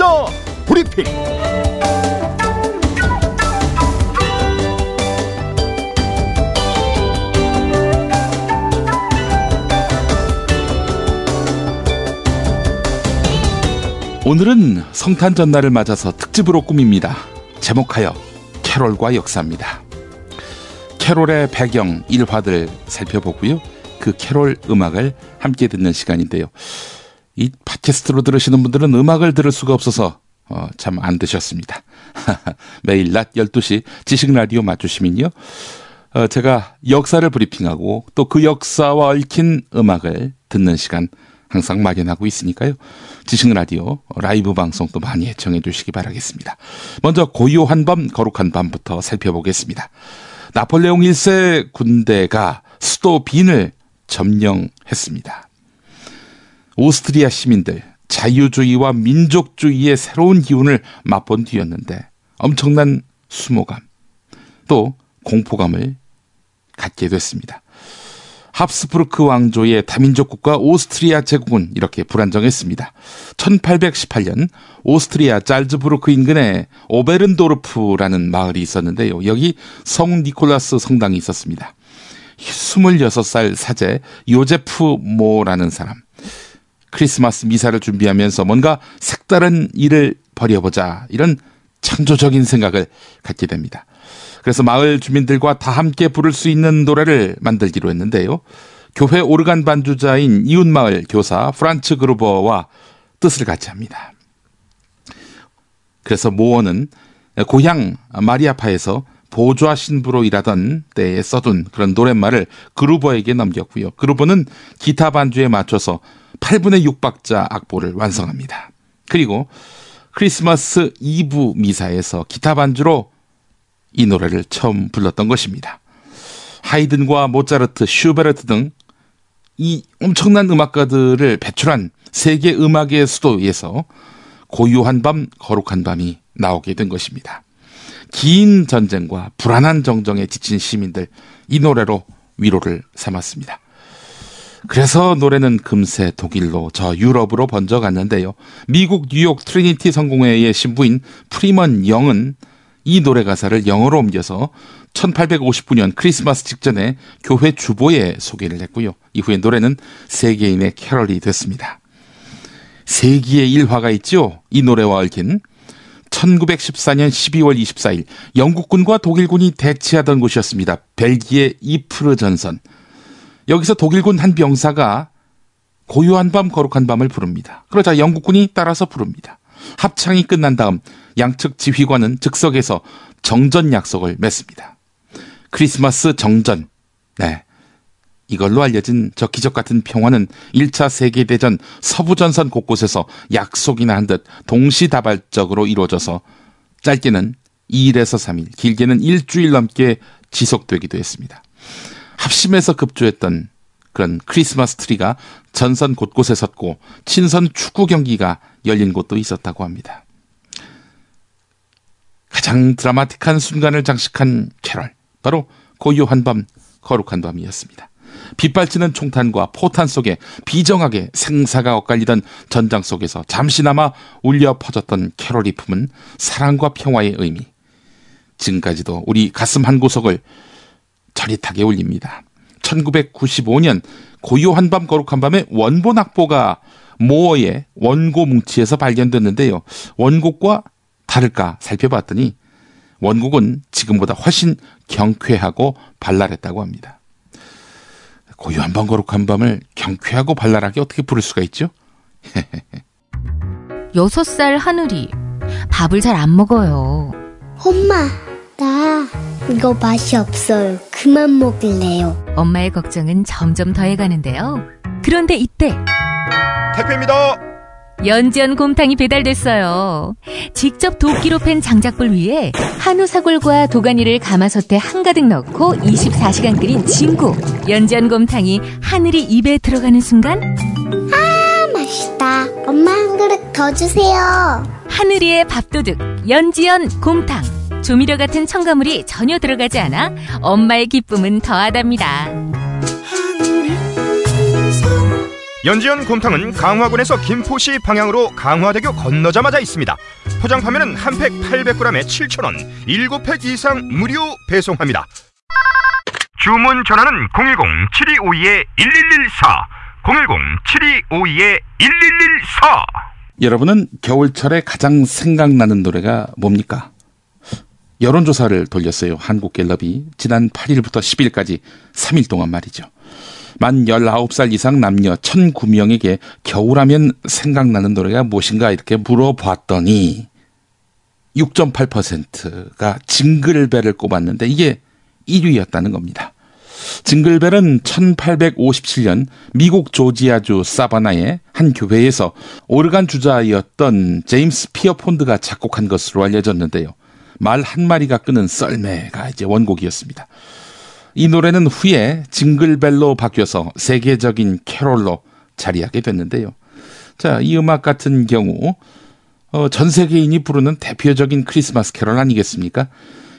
역사 브리핑 오늘은 성탄 전날을 맞아서 특집으로 꾸밉니다. 제목하여 캐롤과 역사입니다. 캐롤의 배경, 일화들 살펴보고요. 그 캐롤 음악을 함께 듣는 시간인데요. 이 팟캐스트로 들으시는 분들은 음악을 들을 수가 없어서 어, 참 안 드셨습니다. 매일 낮 12시 지식 라디오 맞추시면요. 어, 제가 역사를 브리핑하고 또 그 역사와 얽힌 음악을 듣는 시간 항상 마련하고 있으니까요. 지식 라디오 라이브 방송도 많이 애청해 주시기 바라겠습니다. 먼저 고요한 밤, 거룩한 밤부터 살펴보겠습니다. 나폴레옹 1세 군대가 수도 빈을 점령했습니다. 오스트리아 시민들 자유주의와 민족주의의 새로운 기운을 맛본 뒤였는데 엄청난 수모감 또 공포감을 갖게 됐습니다. 합스부르크 왕조의 다민족 국가 오스트리아 제국은 이렇게 불안정했습니다. 1818년 오스트리아 짤즈부르크 인근에 오베른도르프라는 마을이 있었는데요. 여기 성 니콜라스 성당이 있었습니다. 26살 사제 요제프 모라는 사람. 크리스마스 미사를 준비하면서 뭔가 색다른 일을 벌여보자. 이런 창조적인 생각을 갖게 됩니다. 그래서 마을 주민들과 다 함께 부를 수 있는 노래를 만들기로 했는데요. 교회 오르간 반주자인 이웃마을 교사 프란츠 그루버와 뜻을 같이 합니다. 그래서 모어는 고향 마리아파에서 보좌 신부로 일하던 때에 써둔 그런 노랫말을 그루버에게 넘겼고요. 그루버는 기타 반주에 맞춰서 8분의 6박자 악보를 완성합니다. 그리고 크리스마스 이브 미사에서 기타 반주로 이 노래를 처음 불렀던 것입니다. 하이든과 모차르트, 슈베르트 등 이 엄청난 음악가들을 배출한 세계 음악의 수도에서 고요한 밤, 거룩한 밤이 나오게 된 것입니다. 긴 전쟁과 불안한 정정에 지친 시민들 이 노래로 위로를 삼았습니다. 그래서 노래는 금세 독일로 저 유럽으로 번져갔는데요. 미국 뉴욕 트리니티 성공회의 신부인 프리먼 영은 이 노래 가사를 영어로 옮겨서 1859년 크리스마스 직전에 교회 주보에 소개를 했고요. 이후에 노래는 세계인의 캐럴이 됐습니다. 세기의 일화가 있죠. 이 노래와 얽힌 1914년 12월 24일 영국군과 독일군이 대치하던 곳이었습니다. 벨기에 이프르 전선. 여기서 독일군 한 병사가 고요한 밤 거룩한 밤을 부릅니다. 그러자 영국군이 따라서 부릅니다. 합창이 끝난 다음 양측 지휘관은 즉석에서 정전 약속을 맺습니다. 크리스마스 정전. 네. 이걸로 알려진 저 기적 같은 평화는 1차 세계대전 서부전선 곳곳에서 약속이나 한 듯 동시다발적으로 이루어져서 짧게는 2일에서 3일, 길게는 일주일 넘게 지속되기도 했습니다. 합심해서 급조했던 그런 크리스마스 트리가 전선 곳곳에 섰고 친선 축구 경기가 열린 곳도 있었다고 합니다. 가장 드라마틱한 순간을 장식한 캐럴. 바로 고요한 밤, 거룩한 밤이었습니다. 빗발치는 총탄과 포탄 속에 비정하게 생사가 엇갈리던 전장 속에서 잠시나마 울려 퍼졌던 캐롤이 품은 사랑과 평화의 의미. 지금까지도 우리 가슴 한 구석을 저릿하게 울립니다. 1995년 고요한 밤 거룩한 밤의 원본 악보가 모어의 원고 뭉치에서 발견됐는데요. 원곡과 다를까 살펴봤더니 원곡은 지금보다 훨씬 경쾌하고 발랄했다고 합니다. 고요한 밤 거룩한 밤을 경쾌하고 발랄하게 어떻게 부를 수가 있죠? 여섯 살 하늘이 밥을 잘 안 먹어요. 엄마, 나 이거 맛이 없어요. 그만 먹을래요. 엄마의 걱정은 점점 더해가는데요. 그런데 이때 택배입니다. 연지연 곰탕이 배달됐어요. 직접 도끼로 팬 장작불 위에 한우 사골과 도가니를 가마솥에 한가득 넣고 24시간 끓인 진구. 연지연 곰탕이 하늘이 입에 들어가는 순간 아, 맛있다. 엄마 한 그릇 더 주세요. 하늘이의 밥도둑 연지연 곰탕. 조미료 같은 첨가물이 전혀 들어가지 않아 엄마의 기쁨은 더하답니다. 연지연 곰탕은 강화군에서 김포시 방향으로 강화대교 건너자마자 있습니다. 포장 판매는 한 팩 800g에 7,000원, 7팩 이상 무료 배송합니다. 주문 전화는 010-7252-1114, 010-7252-1114. 여러분은 겨울철에 가장 생각나는 노래가 뭡니까? 여론조사를 돌렸어요. 한국갤럽이 지난 8일부터 10일까지 3일 동안 말이죠. 만 19살 이상 남녀 1009명에게 겨울하면 생각나는 노래가 무엇인가 이렇게 물어봤더니 6.8%가 징글벨을 꼽았는데 이게 1위였다는 겁니다. 징글벨은 1857년 미국 조지아주 사바나의 한 교회에서 오르간 주자였던 제임스 피어폰드가 작곡한 것으로 알려졌는데요. 말 한 마리가 끄는 썰매가 이제 원곡이었습니다. 이 노래는 후에 징글벨로 바뀌어서 세계적인 캐롤로 자리하게 됐는데요. 자, 이 음악 같은 경우 어, 전 세계인이 부르는 대표적인 크리스마스 캐롤 아니겠습니까?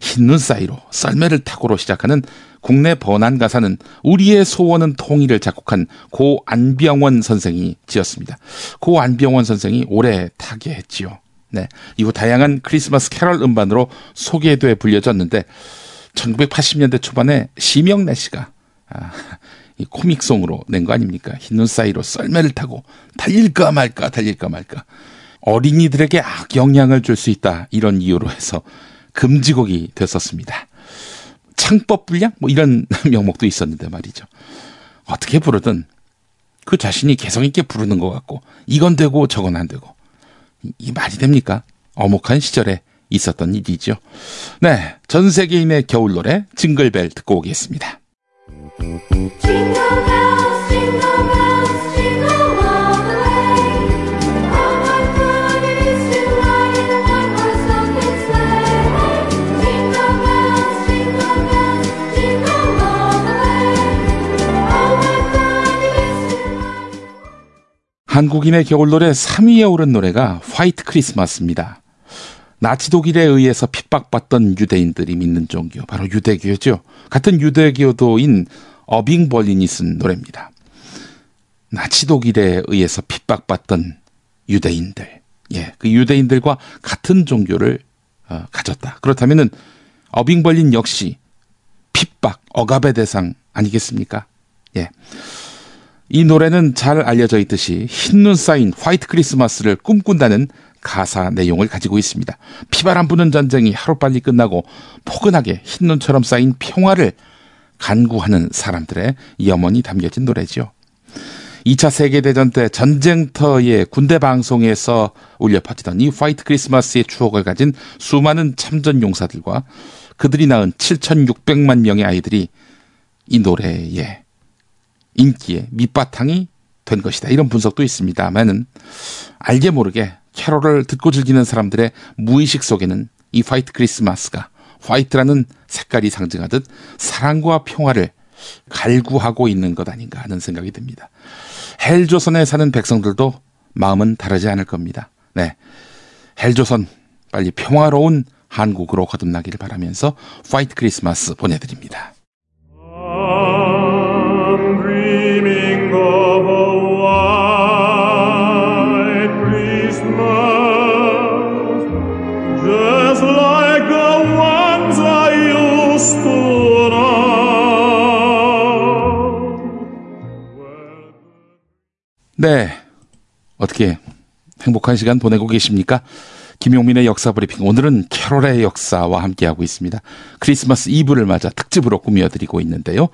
흰눈 사이로 썰매를 타고로 시작하는 국내 번안 가사는 우리의 소원은 통일을 작곡한 고 안병원 선생이 지었습니다. 고 안병원 선생이 오래 타계했지요. 네. 이후 다양한 크리스마스 캐럴 음반으로 소개돼 불려졌는데 1980년대 초반에 심영래 씨가 아, 이 코믹송으로 낸 거 아닙니까? 흰눈 사이로 썰매를 타고 달릴까 말까 달릴까 말까 어린이들에게 악영향을 줄 수 있다 이런 이유로 해서 금지곡이 됐었습니다. 창법 불량 뭐 이런 명목도 있었는데 말이죠. 어떻게 부르든 그 자신이 개성 있게 부르는 것 같고 이건 되고 저건 안 되고 이, 이 말이 됩니까? 어목한 시절에 있었던 일이죠. 네, 전 세계인의 겨울 노래 징글벨 듣고 오겠습니다. 한국인의 겨울 노래 3위에 오른 노래가 화이트 크리스마스입니다. 나치 독일에 의해서 핍박받던 유대인들이 믿는 종교, 바로 유대교죠. 같은 유대교도인 어빙 벌린이 쓴 노래입니다. 나치 독일에 의해서 핍박받던 유대인들, 예, 그 유대인들과 같은 종교를 어, 가졌다. 그렇다면은 어빙 벌린 역시 핍박, 억압의 대상 아니겠습니까? 예. 이 노래는 잘 알려져 있듯이 흰눈 쌓인 화이트 크리스마스를 꿈꾼다는 가사 내용을 가지고 있습니다. 피바람 부는 전쟁이 하루빨리 끝나고 포근하게 흰눈처럼 쌓인 평화를 간구하는 사람들의 염원이 담겨진 노래죠. 2차 세계대전 때 전쟁터의 군대 방송에서 울려 퍼지던 이 화이트 크리스마스의 추억을 가진 수많은 참전 용사들과 그들이 낳은 7,600만 명의 아이들이 이 노래에 인기의 밑바탕이 된 것이다. 이런 분석도 있습니다만은 알게 모르게 캐롤을 듣고 즐기는 사람들의 무의식 속에는 이 화이트 크리스마스가 화이트라는 색깔이 상징하듯 사랑과 평화를 갈구하고 있는 것 아닌가 하는 생각이 듭니다. 헬조선에 사는 백성들도 마음은 다르지 않을 겁니다. 네. 헬조선 빨리 평화로운 한국으로 거듭나기를 바라면서 화이트 크리스마스 보내드립니다. 네. 어떻게 행복한 시간 보내고 계십니까? 김용민의 역사 브리핑. 오늘은 캐롤의 역사와 함께하고 있습니다. 크리스마스 이브를 맞아 특집으로 꾸며드리고 있는데요.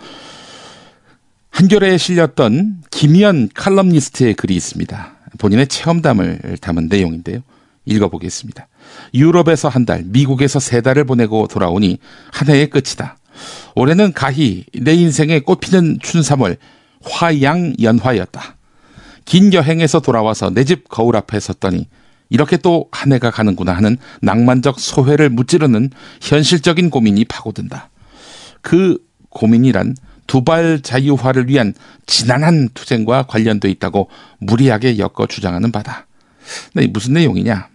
한겨레에 실렸던 김현 칼럼니스트의 글이 있습니다. 본인의 체험담을 담은 내용인데요. 읽어보겠습니다. 유럽에서 한 달, 미국에서 세 달을 보내고 돌아오니 한 해의 끝이다. 올해는 가히 내 인생의 꽃피는 춘삼월 화양 연화였다. 긴 여행에서 돌아와서 내 집 거울 앞에 섰더니 이렇게 또 한 해가 가는구나 하는 낭만적 소회를 무찌르는 현실적인 고민이 파고든다. 그 고민이란 두발 자유화를 위한 지난한 투쟁과 관련돼 있다고 무리하게 엮어 주장하는 바다. 네, 무슨 내용이냐?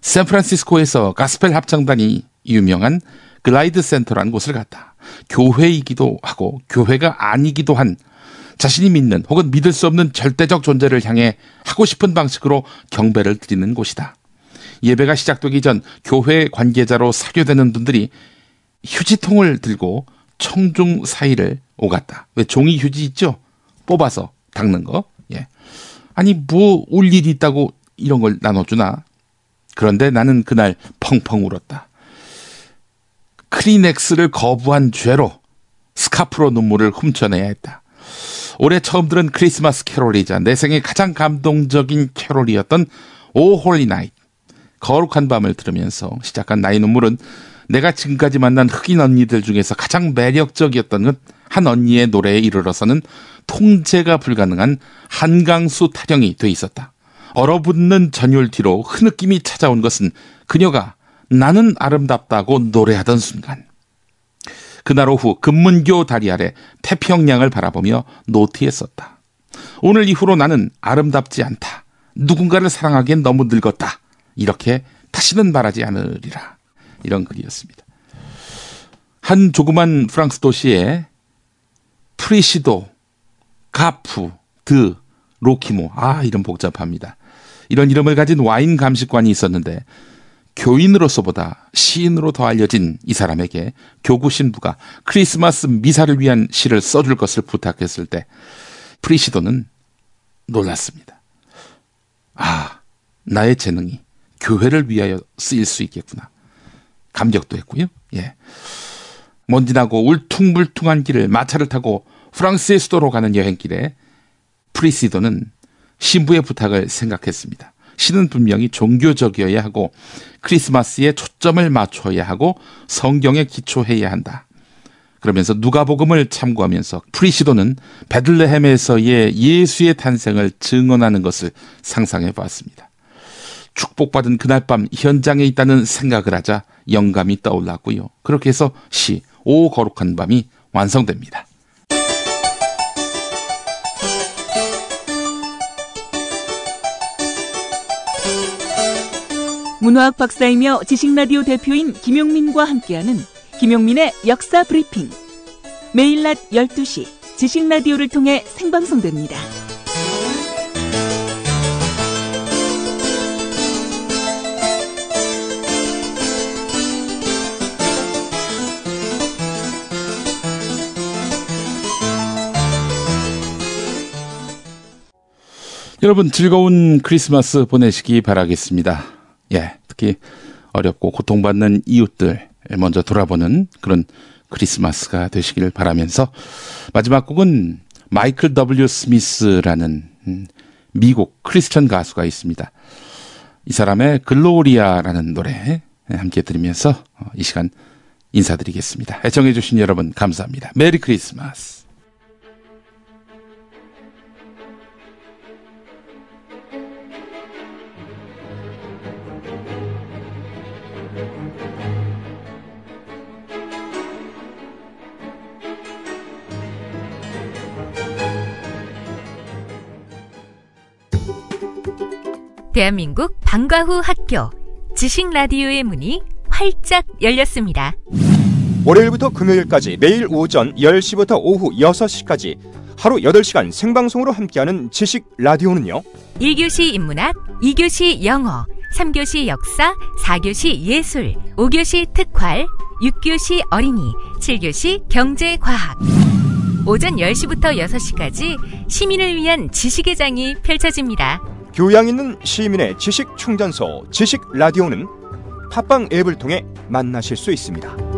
샌프란시스코에서 가스펠 합창단이 유명한 글라이드 센터라는 곳을 갔다. 교회이기도 하고 교회가 아니기도 한 자신이 믿는 혹은 믿을 수 없는 절대적 존재를 향해 하고 싶은 방식으로 경배를 드리는 곳이다. 예배가 시작되기 전 교회 관계자로 사교되는 분들이 휴지통을 들고 청중 사이를 오갔다. 왜 종이 휴지 있죠? 뽑아서 닦는 거. 예. 아니 뭐 올 일이 있다고 이런 걸 나눠주나? 그런데 나는 그날 펑펑 울었다. 크리넥스를 거부한 죄로 스카프로 눈물을 훔쳐내야 했다. 올해 처음 들은 크리스마스 캐롤이자 내 생애 가장 감동적인 캐롤이었던 O Holy Night. 거룩한 밤을 들으면서 시작한 나의 눈물은 내가 지금까지 만난 흑인 언니들 중에서 가장 매력적이었던 한 언니의 노래에 이르러서는 통제가 불가능한 한강수 타령이 돼 있었다. 얼어붙는 전율 뒤로 흐느낌이 찾아온 것은 그녀가 나는 아름답다고 노래하던 순간. 그날 오후 금문교 다리 아래 태평양을 바라보며 노트했었다. 오늘 이후로 나는 아름답지 않다. 누군가를 사랑하기엔 너무 늙었다. 이렇게 다시는 말하지 않으리라. 이런 글이었습니다. 한 조그만 프랑스 도시에 프리시도, 가프, 드, 로키모, 아, 이름 복잡합니다. 이런 이름을 가진 와인 감식관이 있었는데 교인으로서보다 시인으로 더 알려진 이 사람에게 교구 신부가 크리스마스 미사를 위한 시를 써줄 것을 부탁했을 때 프리시도는 놀랐습니다. 아, 나의 재능이 교회를 위하여 쓰일 수 있겠구나. 감격도 했고요. 예. 먼지 나고 울퉁불퉁한 길을 마차를 타고 프랑스의 수도로 가는 여행길에 프리시도는 신부의 부탁을 생각했습니다. 시는 분명히 종교적이어야 하고 크리스마스에 초점을 맞춰야 하고 성경에 기초해야 한다. 그러면서 누가복음을 참고하면서 프리시도는 베들레헴에서의 예수의 탄생을 증언하는 것을 상상해 보았습니다. 축복받은 그날 밤 현장에 있다는 생각을 하자 영감이 떠올랐고요. 그렇게 해서 시 오 거룩한 밤이 완성됩니다. 문화학 박사이며 지식라디오 대표인 김용민과 함께하는 김용민의 역사 브리핑. 매일 낮 12시 지식라디오를 통해 생방송됩니다. 여러분 즐거운 크리스마스 보내시기 바라겠습니다. 예, 특히 어렵고 고통받는 이웃들 먼저 돌아보는 그런 크리스마스가 되시길 바라면서 마지막 곡은 마이클 W. 스미스라는 음, 미국 크리스천 가수가 있습니다. 이 사람의 글로리아라는 노래 함께 들으면서 어, 이 시간 인사드리겠습니다. 애청해주신 여러분 감사합니다. 메리 크리스마스. 대한민국 방과후 학교 지식 라디오의 문이 활짝 열렸습니다. 월요일부터 금요일까지 매일 오전 10시부터 오후 6시까지 하루 8시간 생방송으로 함께하는 지식 라디오는요. 1교시 인문학, 2교시 영어, 3교시 역사, 4교시 예술, 5교시 특활, 6교시 어린이, 7교시 경제과학. 오전 10시부터 6시까지 시민을 위한 지식의 장이 펼쳐집니다. 교양 있는 시민의 지식 충전소 지식 라디오는 팟빵 앱을 통해 만나실 수 있습니다.